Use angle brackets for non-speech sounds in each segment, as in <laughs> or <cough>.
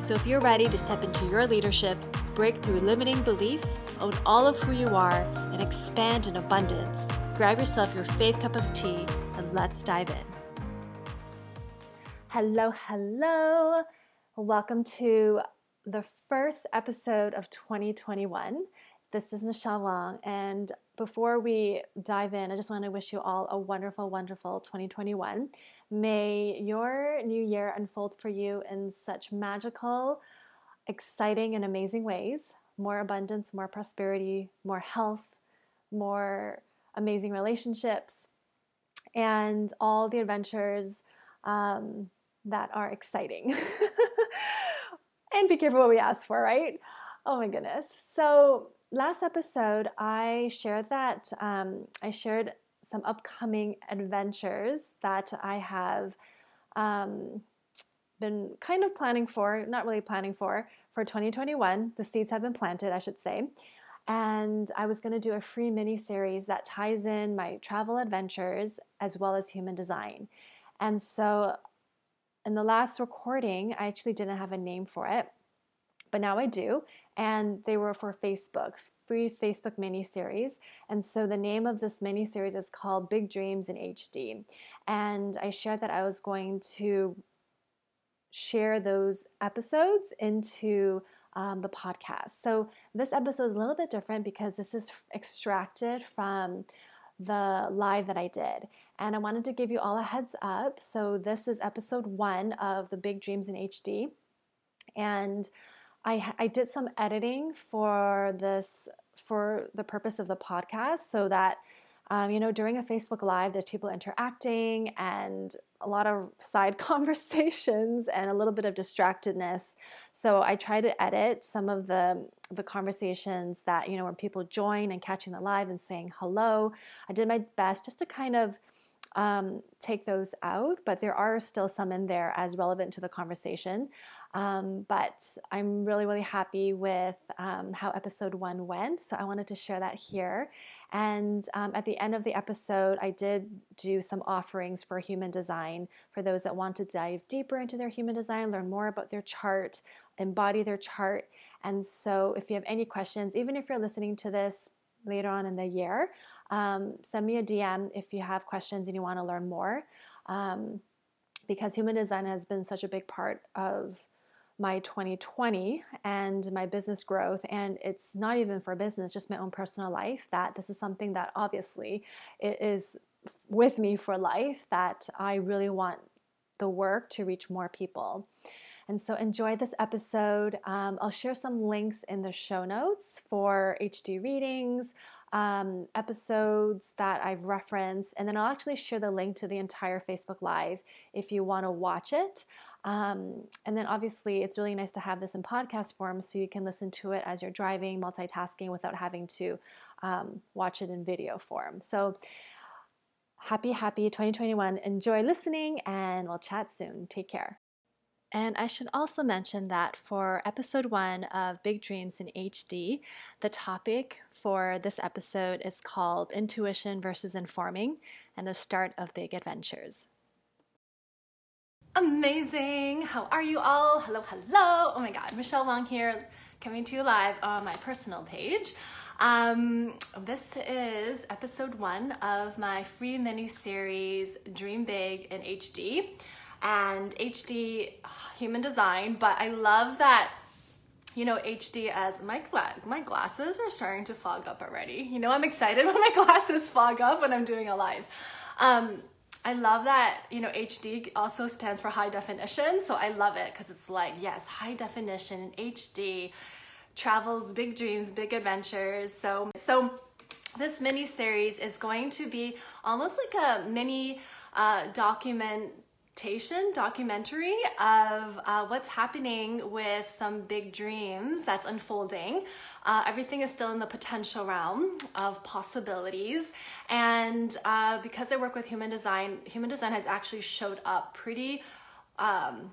So if you're ready to step into your leadership, break through limiting beliefs, own all of who you are, and expand in abundance, grab yourself your faith cup of tea and let's dive in. Hello, hello. Welcome to the first episode of 2021. This is Michelle Wong, and before we dive in, I just want to wish you all a wonderful, wonderful 2021. May your new year unfold for you in such magical, exciting, and amazing ways more abundance, more prosperity, more health, more amazing relationships, and all the adventures um, that are exciting. <laughs> and be careful what we ask for, right? Oh my goodness. So, last episode, I shared that um, I shared some upcoming adventures that I have um, been kind of planning for, not really planning for, for 2021. The seeds have been planted, I should say. And I was going to do a free mini series that ties in my travel adventures as well as human design. And so in the last recording, I actually didn't have a name for it, but now I do. And they were for Facebook, free Facebook mini series. And so the name of this mini series is called Big Dreams in HD. And I shared that I was going to share those episodes into um, the podcast. So this episode is a little bit different because this is extracted from the live that I did. And I wanted to give you all a heads up. So this is episode one of the Big Dreams in HD. And I, I did some editing for this for the purpose of the podcast so that um, you know during a facebook live there's people interacting and a lot of side <laughs> conversations and a little bit of distractedness so i try to edit some of the the conversations that you know when people join and catching the live and saying hello i did my best just to kind of um, take those out, but there are still some in there as relevant to the conversation. Um, but I'm really, really happy with um, how episode one went. So I wanted to share that here. And um, at the end of the episode, I did do some offerings for human design for those that want to dive deeper into their human design, learn more about their chart, embody their chart. And so if you have any questions, even if you're listening to this later on in the year, um, send me a DM if you have questions and you want to learn more. Um, because human design has been such a big part of my 2020 and my business growth and it's not even for business just my own personal life that this is something that obviously is with me for life that i really want the work to reach more people and so enjoy this episode um, i'll share some links in the show notes for hd readings um, episodes that I've referenced, and then I'll actually share the link to the entire Facebook Live if you want to watch it. Um, and then obviously, it's really nice to have this in podcast form so you can listen to it as you're driving, multitasking without having to um, watch it in video form. So, happy, happy 2021. Enjoy listening, and we'll chat soon. Take care. And I should also mention that for episode one of Big Dreams in HD, the topic for this episode is called Intuition versus Informing and the Start of Big Adventures. Amazing! How are you all? Hello, hello! Oh my god, Michelle Wong here, coming to you live on my personal page. Um, this is episode one of my free mini series Dream Big in HD and HD human design, but I love that you know HD as my gla- my glasses are starting to fog up already. You know, I'm excited <laughs> when my glasses fog up when I'm doing a live. Um, I love that, you know, HD also stands for high definition. So I love it because it's like, yes, high definition HD travels, big dreams, big adventures. So, so this mini series is going to be almost like a mini uh, document documentary of uh, what's happening with some big dreams that's unfolding. Uh, everything is still in the potential realm of possibilities. And uh, because I work with human design, human design has actually showed up pretty um,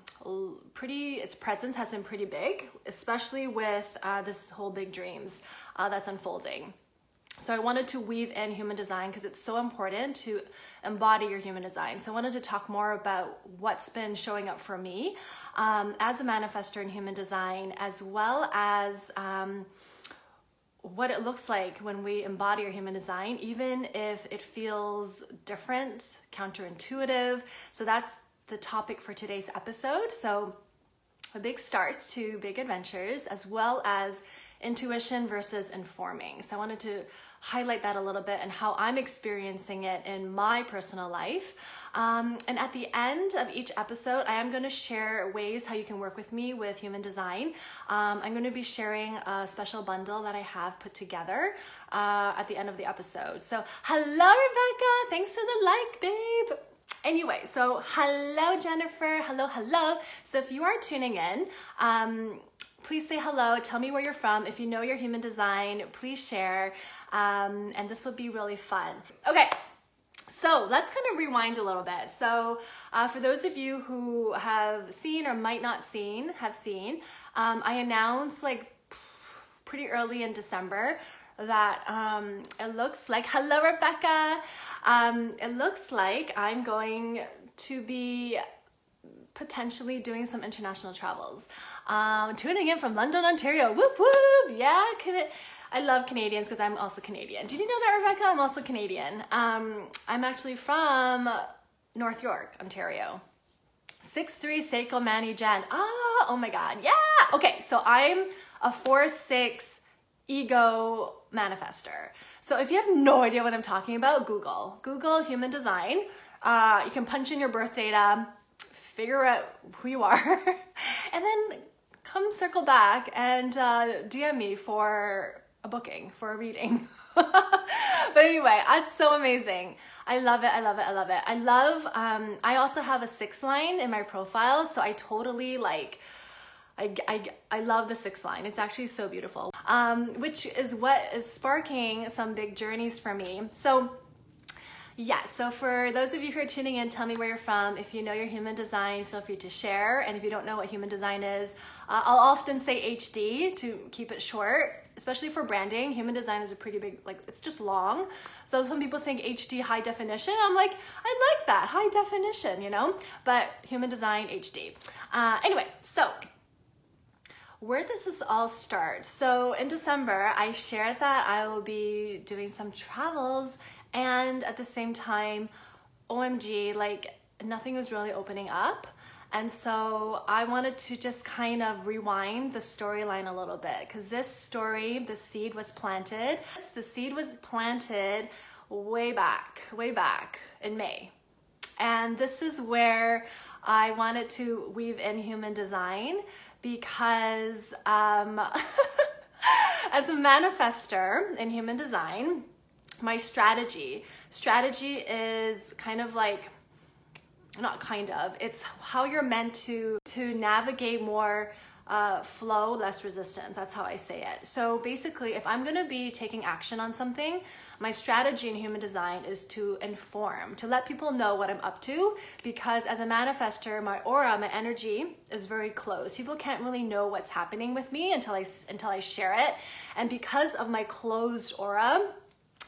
pretty, its presence has been pretty big, especially with uh, this whole big dreams uh, that's unfolding. So I wanted to weave in human design because it's so important to embody your human design. So I wanted to talk more about what's been showing up for me um, as a manifester in human design, as well as um, what it looks like when we embody our human design, even if it feels different, counterintuitive. So that's the topic for today's episode. So a big start to big adventures, as well as intuition versus informing. So I wanted to highlight that a little bit and how I'm experiencing it in my personal life. Um, and at the end of each episode, I am going to share ways how you can work with me with human design. Um, I'm going to be sharing a special bundle that I have put together uh, at the end of the episode. So, hello, Rebecca. Thanks for the like, babe. Anyway, so hello, Jennifer. Hello, hello. So, if you are tuning in, um, please say hello. Tell me where you're from. If you know your human design, please share. Um, and this will be really fun. Okay. So let's kind of rewind a little bit. So uh, for those of you who have seen or might not seen, have seen, um, I announced like pretty early in December that um, it looks like, hello Rebecca, um, it looks like I'm going to be potentially doing some international travels. Um, tuning in from London, Ontario. Whoop whoop! Yeah, can? I love Canadians because I'm also Canadian. Did you know that, Rebecca? I'm also Canadian. Um, I'm actually from North York, Ontario. Six three Seiko Manny Gen. Ah, oh my God. Yeah. Okay, so I'm a four six ego manifester. So if you have no idea what I'm talking about, Google. Google human design. Uh, you can punch in your birth data figure out who you are, <laughs> and then come circle back and uh, DM me for a booking, for a reading. <laughs> but anyway, that's so amazing. I love it. I love it. I love it. I love, um, I also have a six line in my profile. So I totally like, I, I, I love the six line. It's actually so beautiful, um, which is what is sparking some big journeys for me. So yeah, so for those of you who are tuning in, tell me where you're from. If you know your human design, feel free to share. And if you don't know what human design is, uh, I'll often say HD to keep it short, especially for branding. Human design is a pretty big, like, it's just long. So some people think HD high definition. I'm like, I like that, high definition, you know? But human design, HD. Uh, anyway, so where does this all start? So in December, I shared that I will be doing some travels and at the same time, OMG, like nothing was really opening up. And so I wanted to just kind of rewind the storyline a little bit because this story, the seed was planted. The seed was planted way back, way back in May. And this is where I wanted to weave in human design because um, <laughs> as a manifester in human design, my strategy. Strategy is kind of like not kind of it's how you're meant to to navigate more uh, flow less resistance. That's how i say it. So basically if i'm going to be taking action on something my strategy in human design is to inform to let people know what i'm up to because as a manifester my aura my energy is very closed. People can't really know what's happening with me until i until i share it. And because of my closed aura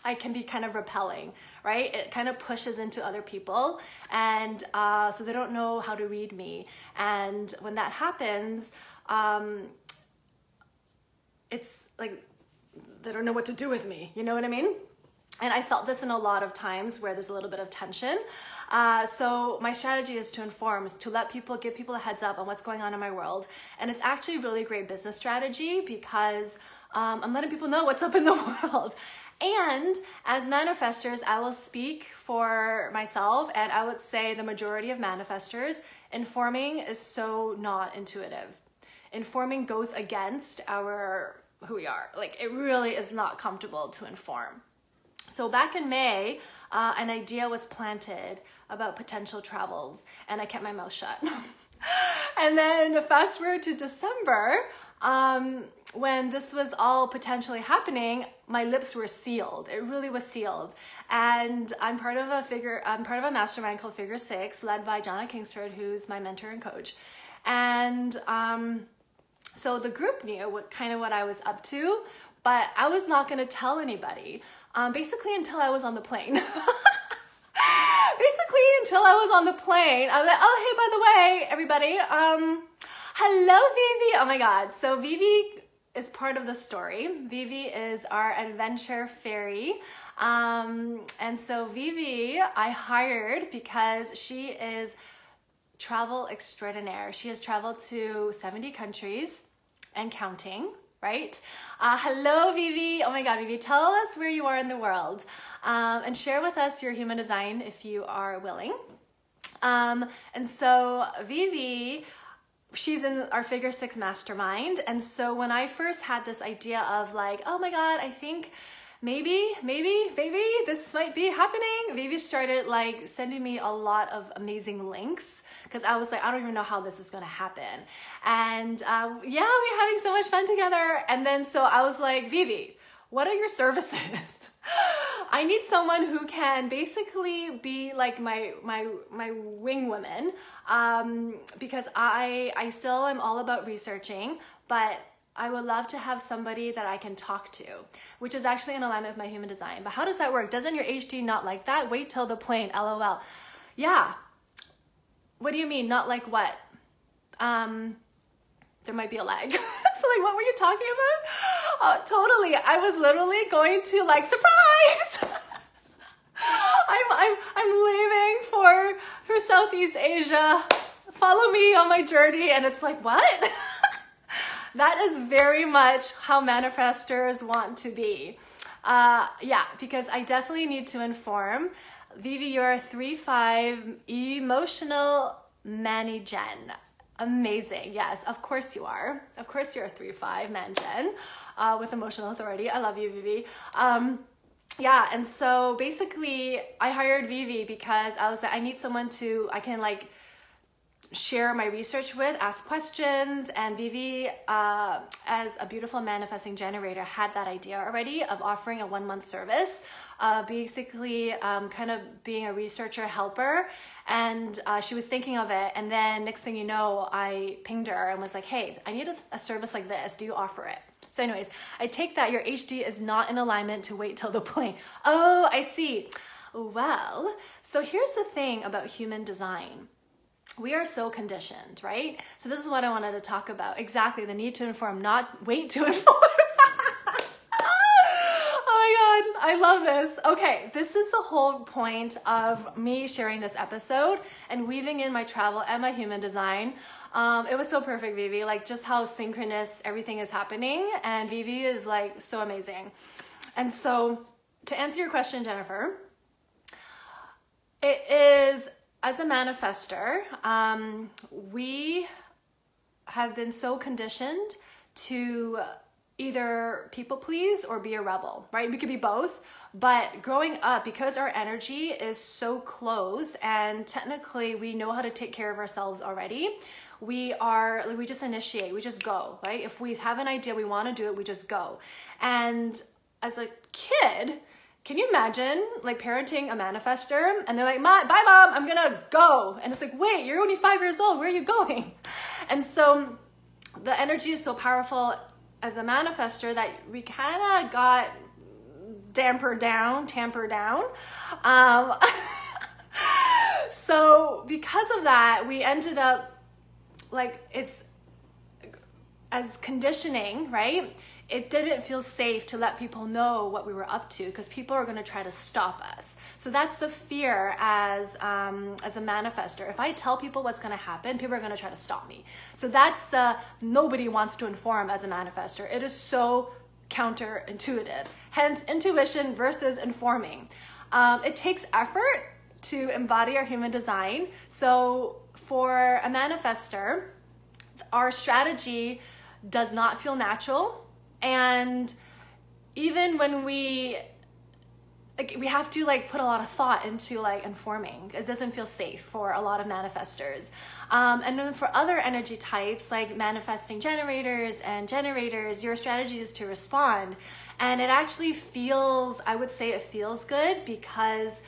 I can be kind of repelling, right? It kind of pushes into other people, and uh, so they don't know how to read me. And when that happens, um, it's like they don't know what to do with me. You know what I mean? And I felt this in a lot of times where there's a little bit of tension. Uh, so my strategy is to inform, to let people, give people a heads up on what's going on in my world. And it's actually a really great business strategy because um, I'm letting people know what's up in the <laughs> world. And as manifestors, I will speak for myself and I would say the majority of manifestors, informing is so not intuitive. Informing goes against our who we are. Like it really is not comfortable to inform. So back in May, uh, an idea was planted about potential travels, and I kept my mouth shut. <laughs> and then fast forward to December, um, when this was all potentially happening, my lips were sealed. It really was sealed. And I'm part of a figure, I'm part of a mastermind called Figure Six, led by Jana Kingsford, who's my mentor and coach. And um, so the group knew what kind of what I was up to, but I was not going to tell anybody. Um, basically, until I was on the plane. <laughs> basically, until I was on the plane, I was like, "Oh, hey, by the way, everybody, um, hello, Vivi. Oh my God. So Vivi is part of the story. Vivi is our adventure fairy. Um, and so Vivi, I hired because she is travel extraordinaire. She has traveled to 70 countries and counting, right? Uh, hello, Vivi. Oh my God, Vivi, tell us where you are in the world um, and share with us your human design if you are willing. Um, and so, Vivi, she's in our figure six mastermind. And so, when I first had this idea of like, oh my God, I think maybe, maybe, maybe this might be happening, Vivi started like sending me a lot of amazing links because I was like, I don't even know how this is gonna happen. And uh, yeah, we're having so much fun together. And then so I was like, Vivi, what are your services? <laughs> I need someone who can basically be like my my my wing woman um, because I I still am all about researching, but I would love to have somebody that I can talk to, which is actually in alignment with my human design. But how does that work? Doesn't your HD not like that? Wait till the plane, lol. Yeah, what do you mean? Not like what? Um, there might be a lag. <laughs> so like, what were you talking about? Uh, totally. I was literally going to like surprise. <laughs> I'm I'm I'm leaving for for Southeast Asia. Follow me on my journey, and it's like what? <laughs> that is very much how manifestors want to be. Uh, yeah, because I definitely need to inform Vivi, you're a 3-5 emotional Manny Gen. Amazing. Yes, of course you are. Of course you're a 3-5 man gen uh, with emotional authority. I love you, Vivi. Um, yeah, and so basically I hired Vivi because I was like, I need someone to, I can like share my research with, ask questions, and Vivi, uh, as a beautiful manifesting generator, had that idea already of offering a one month service, uh, basically um, kind of being a researcher helper. And uh, she was thinking of it, and then next thing you know, I pinged her and was like, "Hey, I need a, a service like this. Do you offer it?" So, anyways, I take that your HD is not in alignment to wait till the plane. <laughs> Oh, I see. Well, so here's the thing about human design we are so conditioned, right? So this is what I wanted to talk about. Exactly, the need to inform, not wait to <laughs> inform. oh my god, I love this. Okay, this is the whole point of me sharing this episode and weaving in my travel and my human design. Um, it was so perfect, Vivi. Like just how synchronous everything is happening, and Vivi is like so amazing. And so, to answer your question, Jennifer, it is as a manifester, um, we have been so conditioned to either people please or be a rebel, right? We could be both. But growing up, because our energy is so close and technically we know how to take care of ourselves already, we are, we just initiate, we just go, right? If we have an idea, we want to do it, we just go. And as a kid, can you imagine like parenting a manifester and they're like, bye mom, I'm gonna go. And it's like, wait, you're only five years old, where are you going? <laughs> And so the energy is so powerful as a manifester that we kind of got damper down, tamper down. Um, <laughs> so because of that, we ended up like it's as conditioning, right? It didn't feel safe to let people know what we were up to because people are going to try to stop us. So that's the fear as um, as a manifester. If I tell people what's going to happen, people are going to try to stop me. So that's the nobody wants to inform as a manifester. It is so counterintuitive. Hence, intuition versus informing. Um, it takes effort to embody our human design. So for a manifester, our strategy does not feel natural and even when we like we have to like put a lot of thought into like informing. It doesn't feel safe for a lot of manifestors. Um, and then for other energy types like manifesting generators and generators your strategy is to respond. And it actually feels i would say it feels good because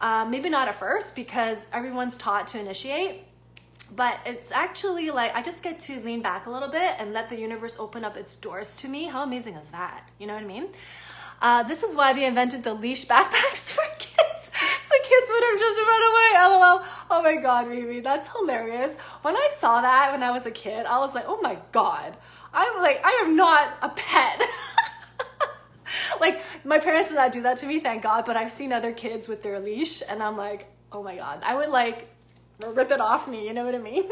uh, maybe not at first because everyone's taught to initiate but it's actually like I just get to lean back a little bit and let the universe open up its doors to me. How amazing is that? You know what I mean? Uh, this is why they invented the leash <laughs> backpacks for kids. so kids would have just run away. LOL. Oh my god, Riri, that's hilarious. When I saw that when I was a kid, I was like, oh my god. I'm like, I am not a pet. <laughs> like my parents did not do that to me, thank God. But I've seen other kids with their leash, and I'm like, oh my god. I would like rip it off me. You know what I mean?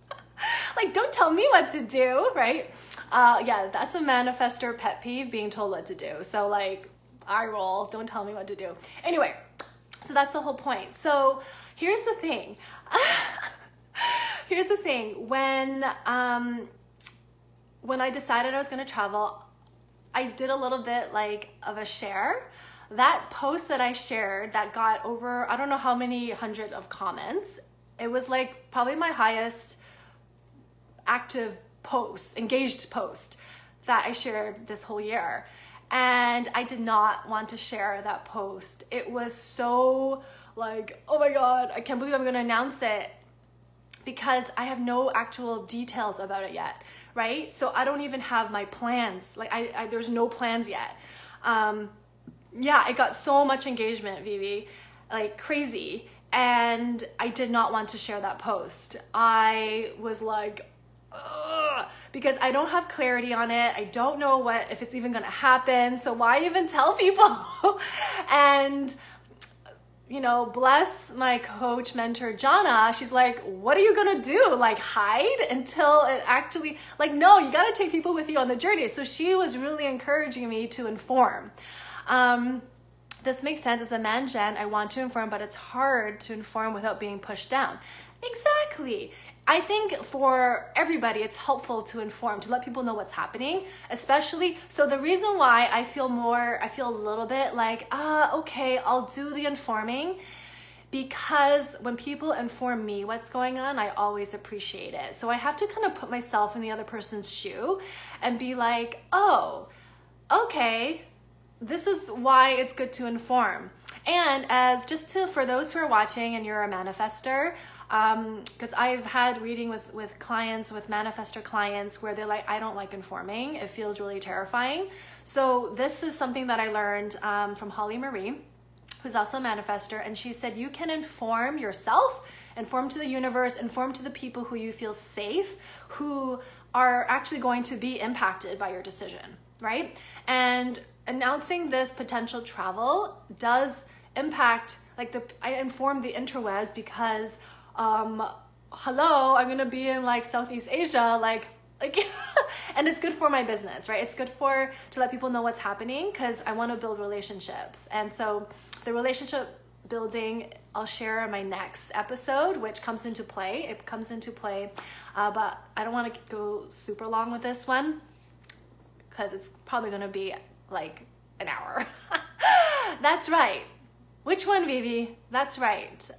<laughs> like, don't tell me what to do, right? Uh, yeah, that's a manifester pet peeve being told what to do. So, like, I roll, don't tell me what to do. Anyway, so that's the whole point. So, here's the thing. <laughs> here's the thing. When, um, when I decided I was going to travel, I did a little bit like of a share. That post that I shared that got over, I don't know how many hundred of comments. It was like probably my highest active post, engaged post that I shared this whole year. And I did not want to share that post. It was so like, oh my God, I can't believe I'm gonna announce it because I have no actual details about it yet, right? So I don't even have my plans. Like, I, I there's no plans yet. Um, yeah, it got so much engagement, Vivi, like crazy. And I did not want to share that post. I was like, Ugh, because I don't have clarity on it. I don't know what if it's even going to happen. So why even tell people? <laughs> and you know, bless my coach mentor Jana. She's like, "What are you going to do? Like hide until it actually like no, you got to take people with you on the journey." So she was really encouraging me to inform. Um, this makes sense as a man gen i want to inform but it's hard to inform without being pushed down exactly I think for everybody, it's helpful to inform, to let people know what's happening, especially. So, the reason why I feel more, I feel a little bit like, ah, okay, I'll do the informing because when people inform me what's going on, I always appreciate it. So, I have to kind of put myself in the other person's shoe and be like, oh, okay, this is why it's good to inform. And as just to, for those who are watching and you're a manifester, because um, I've had reading with with clients with manifester clients where they're like I don't like informing. It feels really terrifying. So this is something that I learned um, from Holly Marie who's also a manifester and she said you can inform yourself inform to the universe inform to the people who you feel safe who are actually going to be impacted by your decision right? And announcing this potential travel does impact like the I inform the interwebs because um, hello, I'm gonna be in like Southeast Asia, like like <laughs> and it's good for my business right? It's good for to let people know what's happening because i want to build relationships. And so the relationship building i'll share in my next episode which comes into play. It comes into play uh, but i don't want to go super long with this one because it's probably going to be like an hour <laughs> that's right which one vivi that's right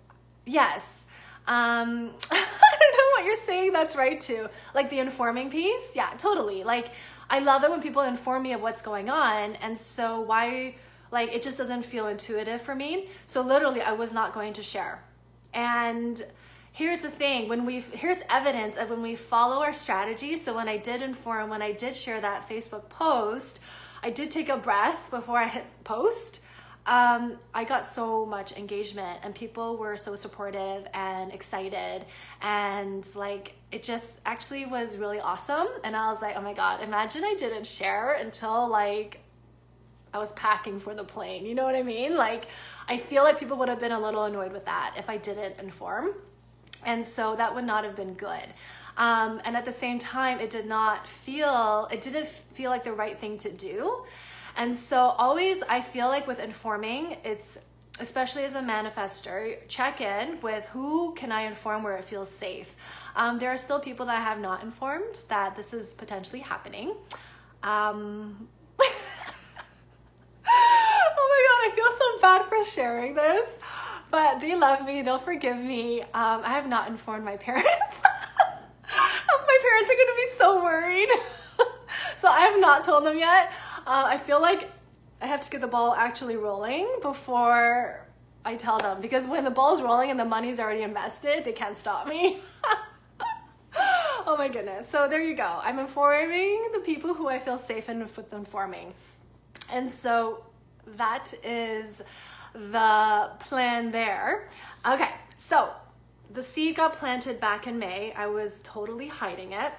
yes um, <laughs> I don't know what you're saying. That's right too. Like the informing piece. Yeah, totally. Like I love it when people inform me of what's going on. And so why, like, it just doesn't feel intuitive for me. So literally, I was not going to share. And here's the thing when we here's evidence of when we follow our strategy so when i did inform when i did share that facebook post i did take a breath before i hit post um, I got so much engagement and people were so supportive and excited and like it just actually was really awesome and I was like, "Oh my god, imagine I didn't share until like I was packing for the plane." You know what I mean? Like I feel like people would have been a little annoyed with that if I didn't inform. And so that would not have been good. Um, and at the same time, it did not feel, it didn't feel like the right thing to do. And so always I feel like with informing, it's especially as a manifester, check in with who can I inform where it feels safe. Um, there are still people that I have not informed that this is potentially happening. Um, <laughs> oh my god, I feel so bad for sharing this, but they love me. They'll forgive me. Um, I have not informed my parents. my parents are gonna be <laughs> so so I have not told them yet. Uh, I feel like I have to get the ball actually rolling before I tell them because when the ball's rolling and the money's already invested, they can't stop me. <laughs> oh my goodness. So there you go. I'm informing the people who I feel safe in with informing. And so that is the plan there. Okay, so the seed got planted back in May. I was totally hiding it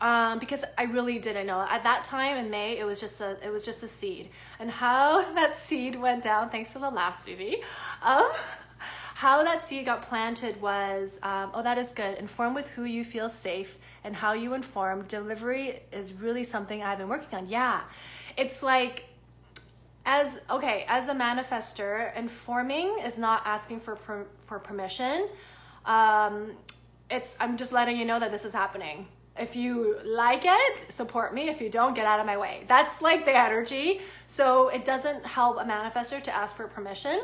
um, because I really didn't know. At that time in May, it was just a it was just a seed, and how <laughs> that seed went down. Thanks to the laughs, baby. Um, how that seed got planted was um, oh that is good. Inform with who you feel safe and how you inform. Delivery is really something I've been working on. Yeah, it's like as okay as a manifester informing is not asking for for, for permission um, it's i'm just letting you know that this is happening if you like it, support me. If you don't, get out of my way. That's like the energy. So it doesn't help a manifester to ask for permission.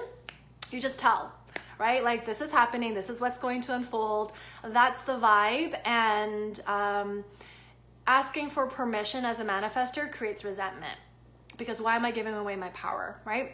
You just tell, right? Like this is happening. This is what's going to unfold. That's the vibe. And um, asking for permission as a manifester creates resentment because why am I giving away my power, right?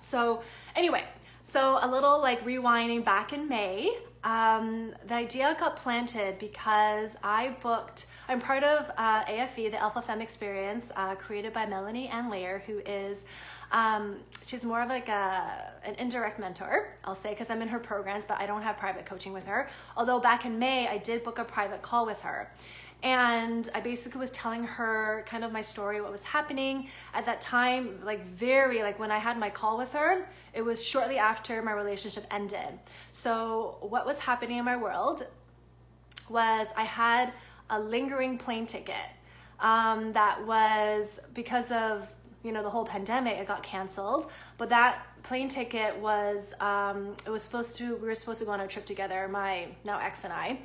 So anyway, so a little like rewinding back in May, um, the idea got planted because I booked, I'm part of uh, AFE, the Alpha Femme Experience, uh, created by Melanie Ann Layer, who is, um, she's more of like a, an indirect mentor, I'll say, because I'm in her programs, but I don't have private coaching with her. Although back in May, I did book a private call with her. And I basically was telling her kind of my story, what was happening. At that time, like very, like when I had my call with her, it was shortly after my relationship ended. So, what was happening in my world was I had a lingering plane ticket um, that was because of you know the whole pandemic it got canceled. But that plane ticket was um, it was supposed to we were supposed to go on a trip together my now ex and i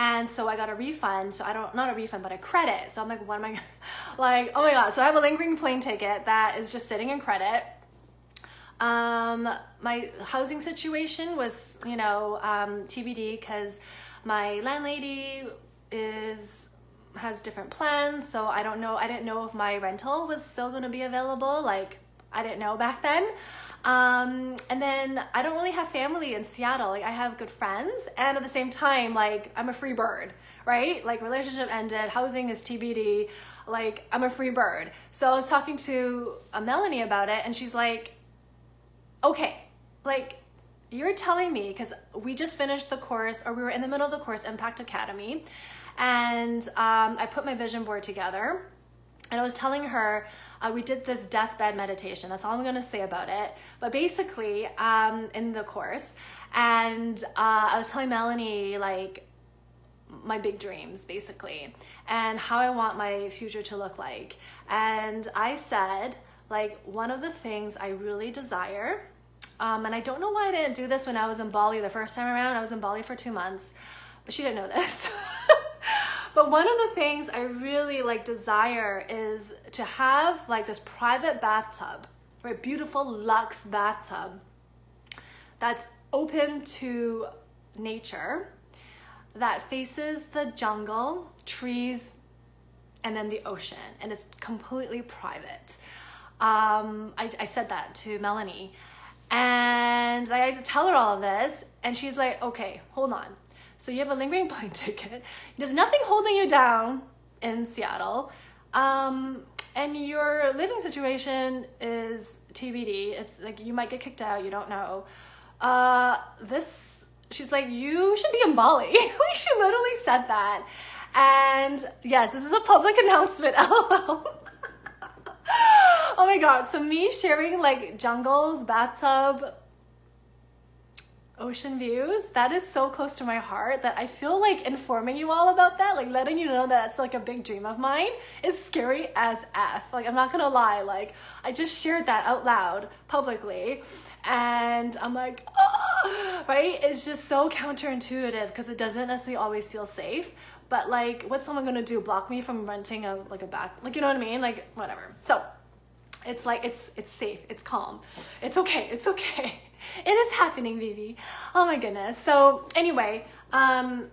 and so I got a refund. So I don't, not a refund, but a credit. So I'm like, what am I, <laughs> like, oh my God. So I have a lingering plane ticket that is just sitting in credit. Um, my housing situation was, you know, um, TBD because my landlady is has different plans so i don't know i didn't know if my rental was still to be available like i didn't know back then um, and then I don't really have family in Seattle. Like I have good friends, and at the same time, like I'm a free bird, right? Like relationship ended, housing is TBD. Like I'm a free bird. So I was talking to a Melanie about it, and she's like, "Okay, like." You're telling me because we just finished the course, or we were in the middle of the course, Impact Academy, and um, I put my vision board together and I was telling her uh, we did this deathbed meditation. That's all I'm going to say about it. But basically, um, in the course, and uh, I was telling Melanie like my big dreams, basically, and how I want my future to look like. And I said like one of the things I really desire. Um, and I don't know why I didn't do this when I was in Bali the first time around. I was in Bali for two months, but she didn't know this. <laughs> But one of the things I really like desire is to have like this private bathtub, right? Beautiful luxe bathtub that's open to nature, that faces the jungle, trees, and then the ocean, and it's completely private. Um, I, I said that to Melanie, and I tell her all of this, and she's like, okay, hold on. So you have a lingering <laughs> plane ticket. There's nothing holding you down in Seattle. Um, and your living situation is TBD. It's like you might get kicked out, you don't know. Uh, this, she's like, you should be in Bali. <laughs> Like she literally said that. And yes, this is a public <laughs> announcement. Oh my god. So me sharing like jungles, bathtub, ocean views that is so close to my heart that i feel like informing you all about that like letting you know that that's like a big dream of mine is scary as f. Like i'm not gonna lie like i just shared that out loud publicly and i'm like oh, right? It's just so counterintuitive because it doesn't necessarily always feel safe but like what's someone gonna do? Block me from renting a like a bath like you know what i mean? Like whatever. So it's like it's it's safe, it's calm, it's okay, it's okay. <laughs> It is happening, baby. Oh my goodness. So anyway, um,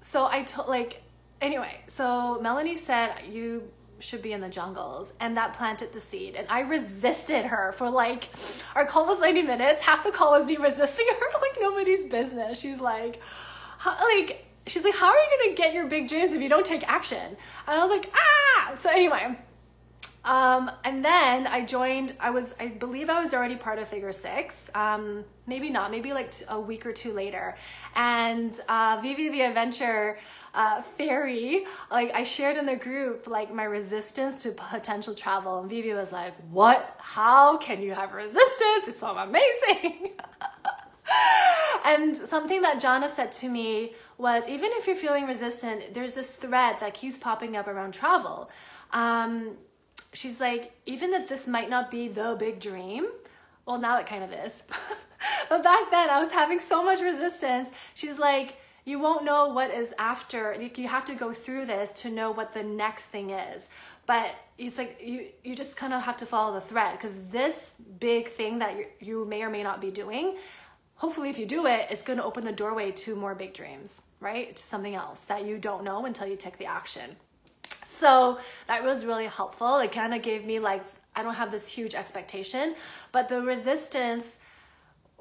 so I told like anyway. So Melanie said you should be in the jungles and that planted the seed and i resisted her for like our call was 90 minutes half the call was me resisting <laughs> her like nobody's business she's like like she's like how are you gonna get your big dreams if you don't take action and i was like ah so anyway um, and then I joined, I was, I believe I was already part of Figure Six. Um, maybe not, maybe like t- a week or two later. And uh, Vivi the Adventure uh, Fairy, like I shared in the group, like my resistance to potential travel. And Vivi was like, What? How can you have resistance? It's so amazing. <laughs> and something that Jana said to me was even if you're feeling resistant, there's this thread that keeps popping up around travel. Um, she's like, even if this might not be the big dream, well, now it kind of is. <laughs> but back then, I was having so much resistance. She's like, you won't know what is after. You have to go through this to know what the next thing is. But it's like you you just kind of have to follow the thread because this big thing that you, you may or may not be doing, hopefully, if you do it, it's going to open the doorway to more big dreams, right? To something else that you don't know until you take the action. So that was really helpful. It kind of gave me like, I don't have this huge expectation, but the resistance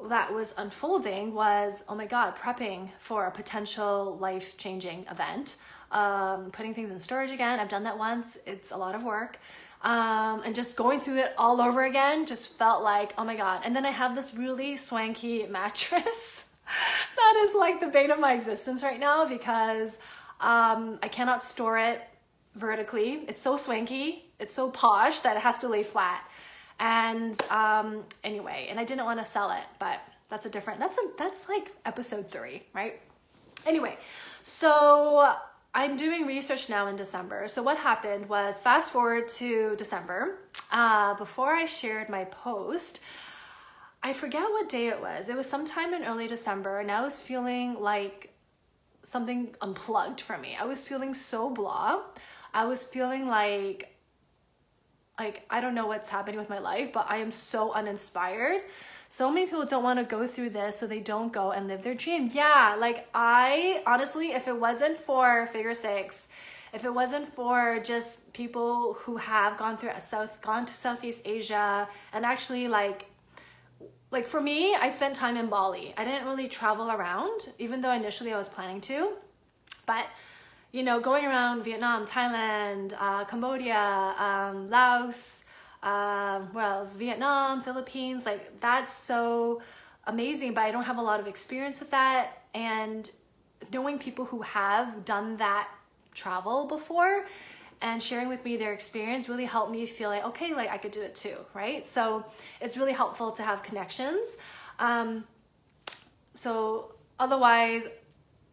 that was unfolding was, oh my God, prepping for a potential life changing event, um, putting things in storage again. I've done that once, it's a lot of work. Um, and just going through it all over again just felt like, oh my God. And then I have this really swanky <laughs> mattress <laughs> that is like the bane of my existence right now because um, I cannot store it vertically. It's so swanky, it's so posh that it has to lay flat. And um, anyway, and I didn't want to sell it, but that's a different. That's a that's like episode three, right? Anyway, so I'm doing research now in December. So what happened was fast forward to December. Uh, before I shared my post, I forget what day it was. It was sometime in early December, and I was feeling like something unplugged from me. I was feeling so blah. I was feeling like like I don't know what's happening with my life, but I am so uninspired. So many people don't want to go through this, so they don't go and live their dream. Yeah, like I honestly, if it wasn't for figure six, if it wasn't for just people who have gone through South, gone to Southeast Asia, and actually like, like for me, I spent time in Bali. I didn't really travel around, even though initially I was planning to, but you know, going around Vietnam, Thailand, uh, Cambodia, um, Laos, um, where else? Vietnam, Philippines, like that's so amazing, but I don't have a lot of experience with that. And knowing people who have done that travel before and sharing with me their experience really helped me feel like, okay, like I could do it too, right? So it's really helpful to have connections. Um, so otherwise,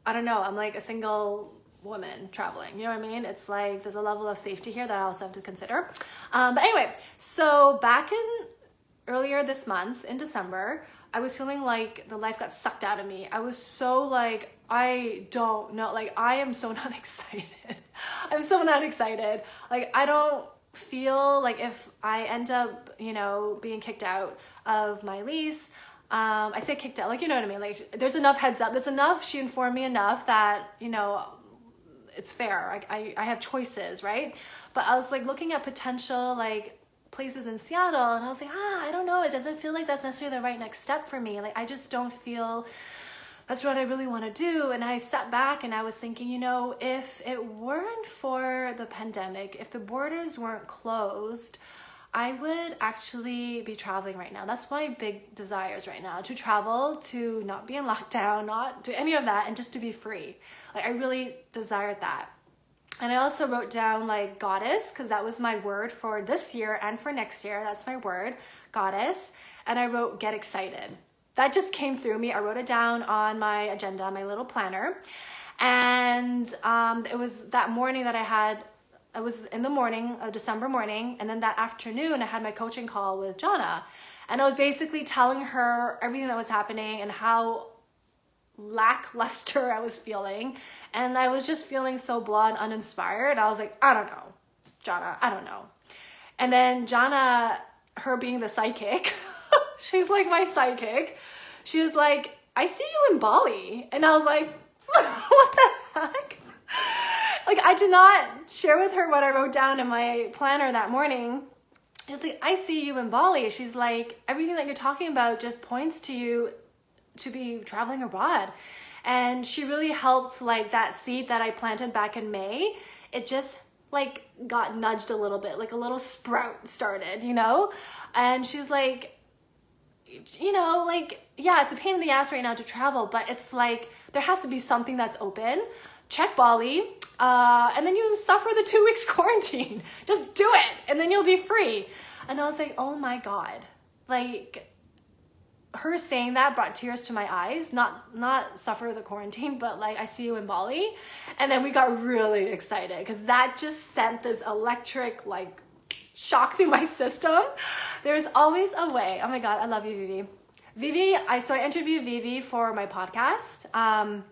I don't know, I'm like a single woman traveling. You know what I mean? It's like there's a level of safety here that I also have to consider. Um, but anyway, so back in earlier this month in December, I was feeling like the life got sucked out of me. I was so like, I don't know, like, I am so <laughs> not excited. I'm so not excited. Like, I don't feel like if I end up, you know, being kicked out of my lease, um, I say kicked out, like, you know what I mean? Like, there's enough heads up. There's enough, she informed me enough that, you know, it's fair. I, I, I have choices, right? But I was like looking at potential like places in Seattle and I was like, ah, I don't know. It doesn't feel like that's necessarily the right next step for me. Like I just don't feel that's what I really want to do. And I sat back and I was thinking, you know, if it weren't for the pandemic, if the borders weren't closed, I would actually be traveling right now. That's my big desires right now to travel, to not be in lockdown, not do any of that, and just to be free. Like, I really desired that. And I also wrote down like goddess because that was my word for this year and for next year. That's my word, goddess. And I wrote get excited. That just came through me. I wrote it down on my agenda, my little planner. And um, it was that morning that I had it was in the morning, a December morning, and then that afternoon I had my coaching call with Jana. And I was basically telling her everything that was happening and how lackluster <laughs> I was feeling. And I was just feeling so blah and uninspired. I was like, I don't know, Jana, I don't know. And then Jana, her being the psychic, <laughs> she's like my psychic. She was like, I see you in Bali. And I was like, <laughs> what the heck? Like, I did not share with her what I wrote down in my planner that morning. She's like, I see you in Bali. She's like, everything that you're talking about just points to you to be traveling abroad. And she really helped, like, that seed that I planted back in May. It just like got nudged a little bit, like a little sprout started, you know? And she's like, you know, like, yeah, it's a pain in the ass right now to travel, but it's like there has to be something that's open. Check Bali, uh, and then you suffer the <laughs> two weeks quarantine. Just do it, and then you'll be free. And I was like, oh my God. Like, her saying that brought tears to my eyes. Not not suffer the quarantine but like i see you in bali. And then we got really excited because that just sent this electric like shock through my <laughs> system. There's always a way. Oh my god i love you vivi. Vivi i so i interviewed vivi for my podcast. Um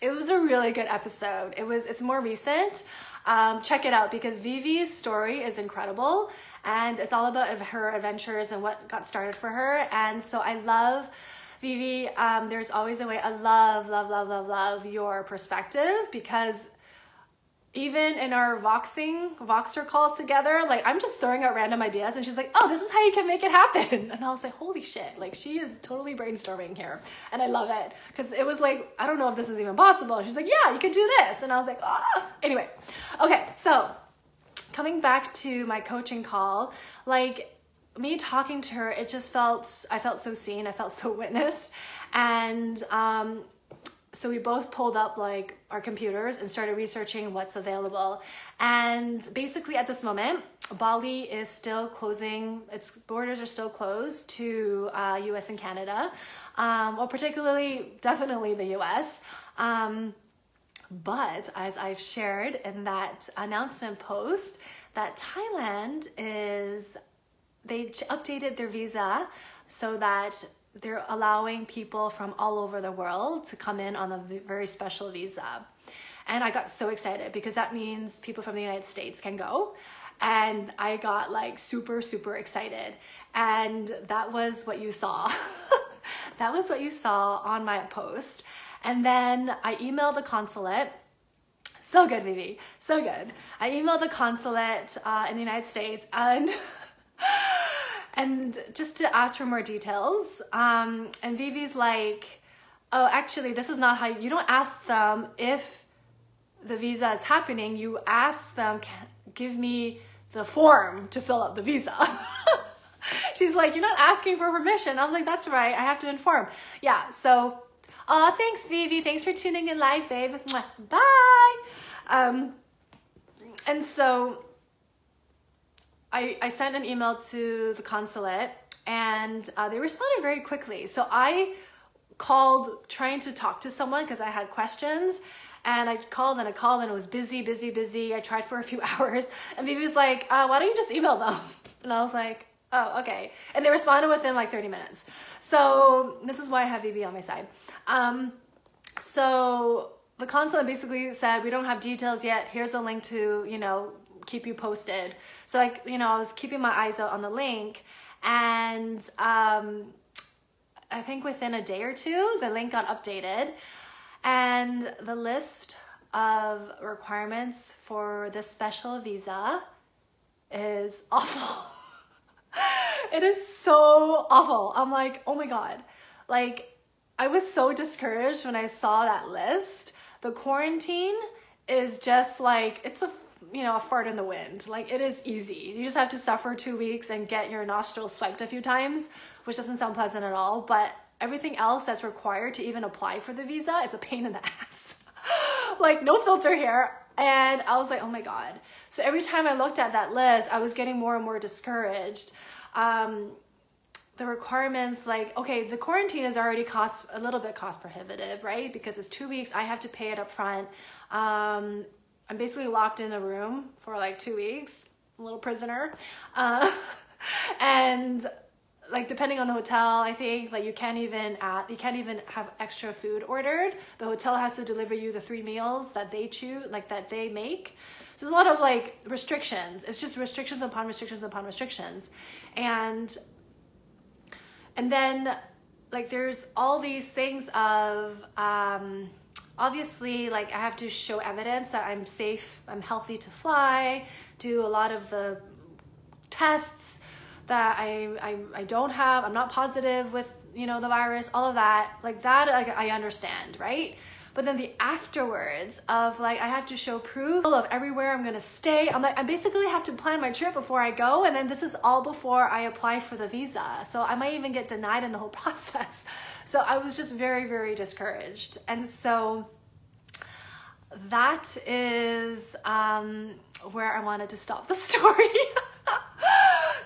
it was a really good episode. It was it's more recent um, check it out because vivi's story is incredible and it's all about her adventures and what got started for her. And so I love Vivi. Um, there's always a way. I love, love, love, love, love your perspective because even in our voxing voxer calls together like i'm just throwing out random ideas and she's like oh this is how you can make it happen. <laughs> And i was like holy shit like she is totally brainstorming here. And i love it because it was like i don't know if this is even possible. She's like yeah you can do this. And i was like oh anyway okay so coming back to my coaching call, like me talking to her, it just felt, I felt so seen, I felt so witnessed. And um, so we both pulled up like our computers and started researching what's available. And basically at this moment, Bali is still closing, its borders are still closed to uh, US and Canada, um, well, particularly, definitely the US. Um, but as I've shared in that announcement post, that Thailand is, they updated their visa so that they're allowing people from all over the world to come in on a very special visa. And I got so excited because that means people from the United States can go. And I got like super, super excited. And that was what you saw. <laughs> that was what you saw on my post. And then I emailed the consulate. So good, Vivi. So good. I emailed the consulate uh, in the United States and <laughs> and just to ask for more details. Um, and Vivi's like, oh, actually, this is not how you don't ask them if the visa is happening. You ask them, give me the form to fill out the visa. <laughs> She's like, you're not asking for permission. I was like, that's right. I have to inform. Yeah. So Aw, thanks, Vivi. Thanks for tuning in live, babe. Bye. Um, and so I, I sent an email to the consulate and uh, they responded very quickly. So I called trying to talk to someone because I had questions and I called and I called and it was busy, busy, busy. I tried for a few <laughs> hours and Vivi was like, uh, why don't you just email them? <laughs> And I was like, oh, okay. And they responded within like 30 minutes. So this is why I have Vivi on my side. Um, so the consulate basically said, we don't have details yet. Here's a link to, you know, keep you posted. So like, you know, I was keeping my eyes out on the link and um, I think within a day or two, the link got updated and the list of requirements for this special visa is <laughs> awful. it is so awful. I'm like, oh my God. Like, I was so discouraged when I saw that list. The quarantine is just like it's a you know a fart in the wind. Like it is easy. You just have to suffer two weeks and get your nostrils swiped a few times, which doesn't sound pleasant at all. But everything else that's required to even apply for the visa is a pain in the <laughs> ass. <laughs> like no filter here. And I was like, oh my god. So every time I looked at that list, I was getting more and more discouraged. Um, the requirements like okay the quarantine is already cost a little bit cost prohibitive right because it's two weeks i have to pay it up front um, i'm basically locked in a room for like two weeks a little prisoner uh, <laughs> and like depending on the hotel, I think like you can't even add, you can't even have extra food ordered. The hotel has to deliver you the three meals that they choose, like that they make. So there's a lot of like restrictions. It's just restrictions upon restrictions upon restrictions, and and then like there's all these things of um, obviously like I have to show evidence that I'm safe, I'm healthy to fly, do a lot of the tests that I, I, I don't have, I'm not positive with, you know, the virus, all of that, like that I, I understand, right? But then the afterwards of like, I have to show proof of everywhere I'm gonna stay. I'm like, I basically have to plan my trip before I go. And then this is all before I apply for the visa. So I might even get denied in the whole <laughs> process. So I was just very, very discouraged. And so that is um, where I wanted to stop the <laughs> story.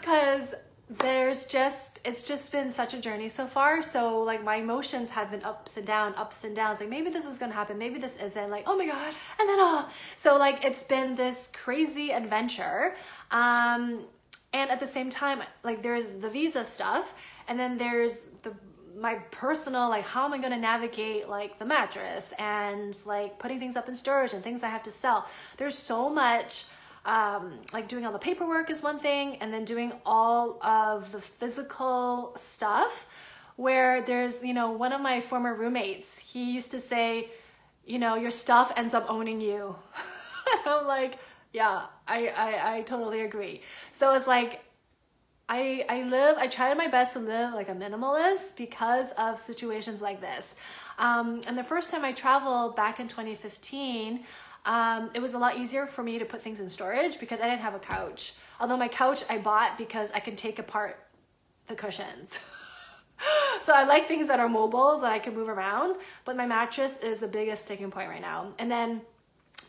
Because there's just it's just been such a journey so far. So like my emotions have been ups and down ups and downs. Like maybe this is gonna happen maybe this isn't. Like oh my god and then oh so like it's been this crazy adventure um and at the same time like there's the visa stuff and then there's the my personal like how am i going to navigate like the mattress and like putting things up in storage and things i have to sell. There's so much um, like doing all the paperwork is one thing, and then doing all of the physical stuff. Where there's, you know, one of my former roommates, he used to say, you know, your stuff ends up owning you. <laughs> and I'm like, yeah, I, I, I totally agree. So it's like, I, I live, I try my best to live like a minimalist because of situations like this. Um, and the first time I traveled back in 2015, um, it was a lot easier for me to put things in storage because I didn't have a couch. Although my couch I bought because I can take apart the cushions. <laughs> so I like things that are mobile that I can move around, but my mattress is the biggest sticking point right now. And then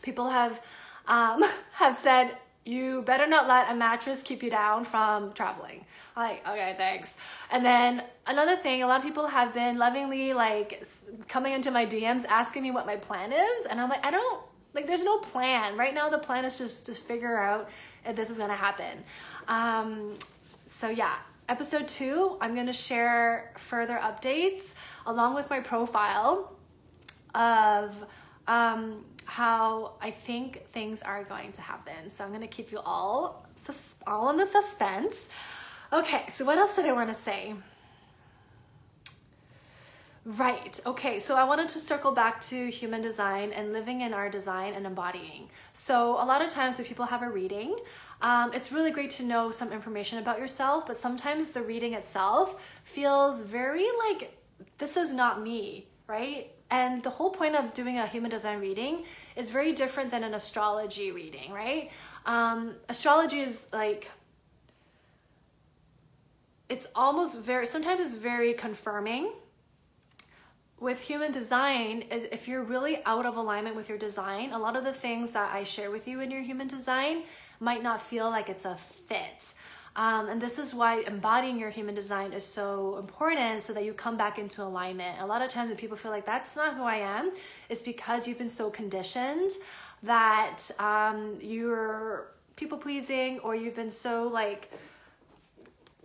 people have um, <laughs> have said you better not let a mattress keep you down from traveling. I'm like, okay, thanks. And then another thing, a lot of people have been lovingly like coming into my DMs asking me what my plan is, and I'm like, I don't like there's no plan. Right now the plan is just to figure out if this is gonna happen. Um, so yeah, episode two, I'm gonna share further updates along with my profile of um, how I think things are going to happen. So I'm gonna keep you all all in the suspense. Okay, so what else did I want to say? Right. Okay. So I wanted to circle back to human design and living in our design and embodying. So a lot of times when people have a reading, um, it's really great to know some information about yourself, but sometimes the reading itself feels very like this is not me, right? And the whole point of doing a human design reading is very different than an astrology reading, right? Um, astrology is like it's almost very sometimes it's very confirming with human design is if you're really out of alignment with your design a lot of the things that i share with you in your human design might not feel like it's a fit. Um, and this is why embodying your human design is so important so that you come back into alignment. A lot of times when people feel like that's not who i am it's because you've been so conditioned that um, you're people pleasing or you've been so like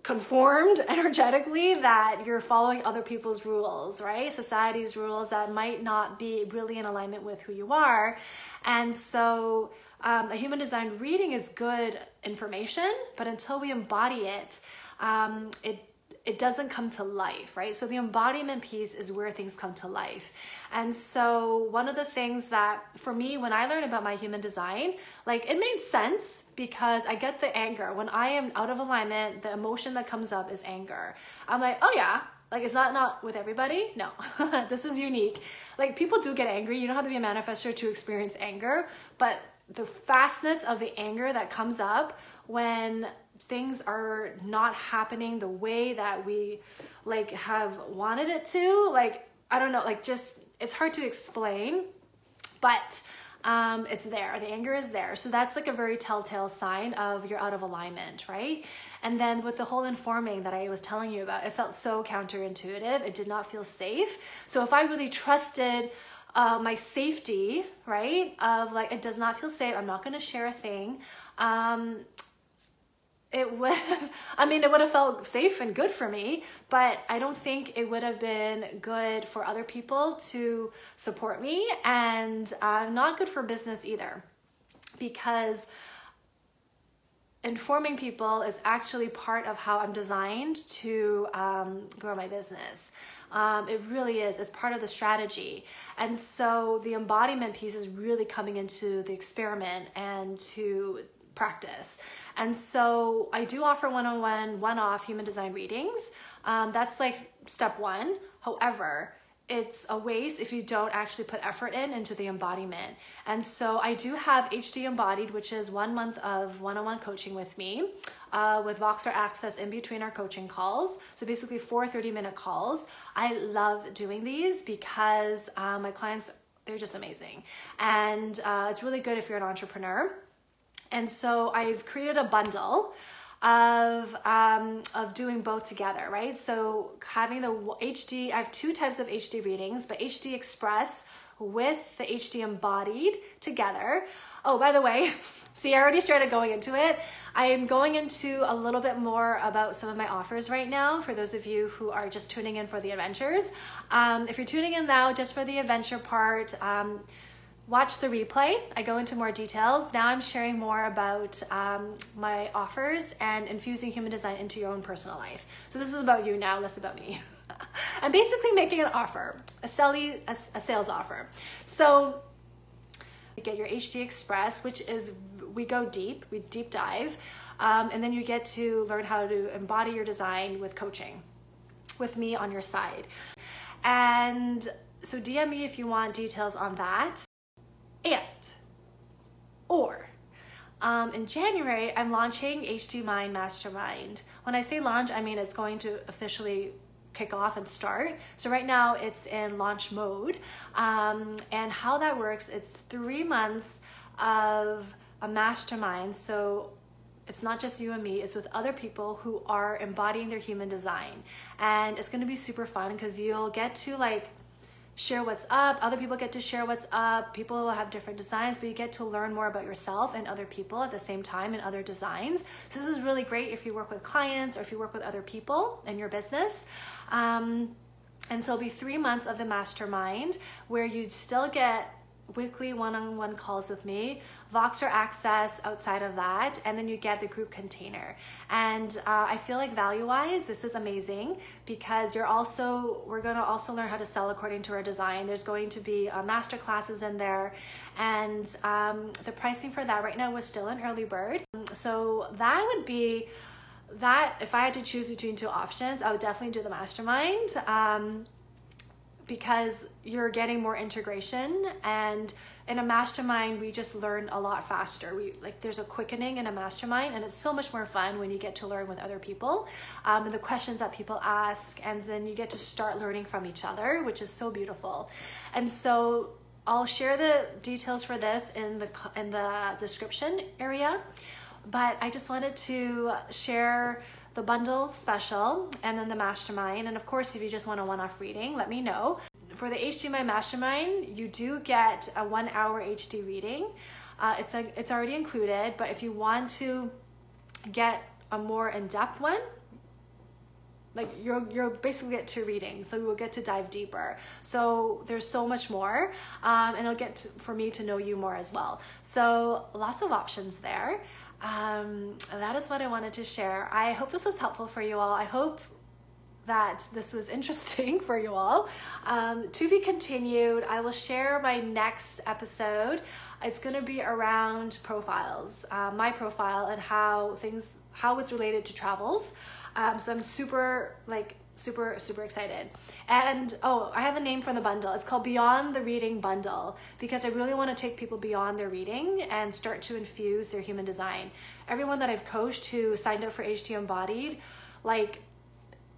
conformed <laughs> energetically that you're following other people's rules, right? Society's rules that might not be really in alignment with who you are. And so um, a human design reading is good information, but until we embody it, um, it it doesn't come to life, right? So the embodiment piece is where things come to life. And so one of the things that for me when I learned about my human design, like it made sense because I get the anger. When I am out of alignment, the emotion that comes up is anger. I'm like, "Oh yeah, like is that not with everybody? No. <laughs> this is unique. Like people do get angry. You don't have to be a manifester to experience anger, but the fastness of the anger that comes up when things are not happening the way that we like have wanted it to like i don't know like just it's hard to explain but um, it's there. The anger is there. So that's like a very telltale sign of you're out of alignment right? And then with the whole informing that i was telling you about it felt so counterintuitive. It did not feel safe. So if i really trusted uh, my safety right of like it does not feel safe i'm not going to share a thing um, it would have, I mean, it would have felt safe and good for me, but I don't think it would have been good for other people to support me and uh, not good for business either because informing people is actually part of how I'm designed to um, grow my business. Um, it really is. It's part of the strategy. And so the embodiment piece is really coming into the experiment and to practice. And so I do offer one on one, one off human design readings. Um, that's like step one. However, it's a waste if you don't actually put effort in into the embodiment. And so I do have HD Embodied, which is one month of one on one coaching with me uh, with Voxer Access in between our coaching calls. So basically, four 30 minute calls. I love doing these because uh, my clients, they're just amazing. And uh, it's really good if you're an entrepreneur. And so I've created a bundle of um, of doing both together, right? So having the HD, I have two types of HD readings, but HD Express with the HD Embodied together. Oh, by the way, <laughs> see, I already started going into it. I am going into a little bit more about some of my offers right now for those of you who are just tuning in for the adventures. Um, if you're tuning in now just for the adventure part, um, watch the replay. I go into more details. Now I'm sharing more about um, my offers and infusing human design into your own personal life. So this is about you now, less about me. <laughs> I'm basically making an offer, a, selly, a, a sales offer. So you get your HD Express, which is we go deep, we deep dive, um, and then you get to learn how to embody your design with coaching, with me on your side. And so DM me if you want details on that. And, or, um, in January, I'm launching HD Mind Mastermind. When I say launch, I mean it's going to officially kick off and start. So right now it's in launch mode. Um, and how that works, it's three months of a mastermind. So it's not just you and me, it's with other people who are embodying their human design. And it's gonna be super fun because you'll get to like share what's up. Other people get to share what's up. People will have different designs, but you get to learn more about yourself and other people at the same time and other designs. So this is really great if you work with clients or if you work with other people in your business. Um, and so it'll be three months of the mastermind where you'd still get weekly one-on-one calls with me, Voxer access outside of that, and then you get the group container. And uh, I feel like value-wise, this is amazing because you're also, we're gonna also learn how to sell according to our design. There's going to be uh, master classes in there and um, the pricing for that right now was still an early bird. So that would be, that if I had to choose between two options, I would definitely do the mastermind. Um, because you're getting more integration. And in a mastermind we just learn a lot faster. We like there's a quickening in a mastermind and it's so much more fun when you get to learn with other people. Um, and the questions that people ask and then you get to start learning from each other which is so beautiful. And so i'll share the details for this in the in the description area. But i just wanted to share the bundle special and then the mastermind. And of course, if you just want a one off reading, let me know. For the HD Mind mastermind, you do get a one hour HD reading. Uh, it's, a, it's already included, but if you want to get a more in depth one, like you're you're basically get two readings so we will get to dive deeper so there's so much more um, and it'll get to, for me to know you more as well so lots of options there um, that is what I wanted to share. I hope this was helpful for you all. I hope that this was <laughs> interesting for you all. Um, to be continued, I will share my next episode. It's going to be around profiles, uh, my profile, and how things, how it's related to travels. Um, so I'm super like super super excited. And oh i have a name for the bundle. It's called beyond the reading bundle because i really want to take people beyond their reading and start to infuse their human design. Everyone that i've coached who signed up for HD Embodied like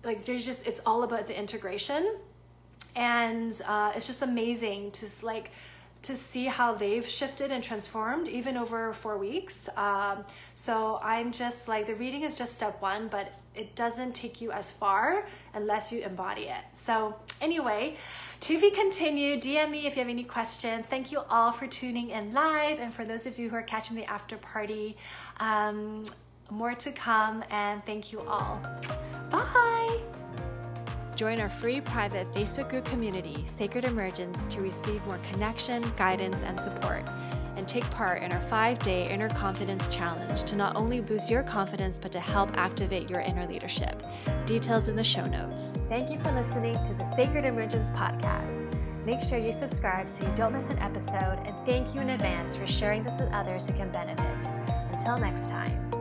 like there's just it's all about the integration. And uh, it's just amazing to like to see how they've shifted and transformed even over four weeks. Um, so I'm just like, the reading is just step one, but it doesn't take you as far unless you embody it. So, anyway, to be continued, DM me if you have any questions. Thank you all for tuning in live. And for those of you who are catching the after party, um, more to come, and thank you all. Bye. Join our free private Facebook group community, Sacred Emergence, to receive more connection, guidance, and support. And take part in our five day Inner Confidence Challenge to not only boost your confidence, but to help activate your inner leadership. Details in the show notes. Thank you for listening to the Sacred Emergence podcast. Make sure you subscribe so you don't miss an episode, and thank you in advance for sharing this with others who can benefit. Until next time.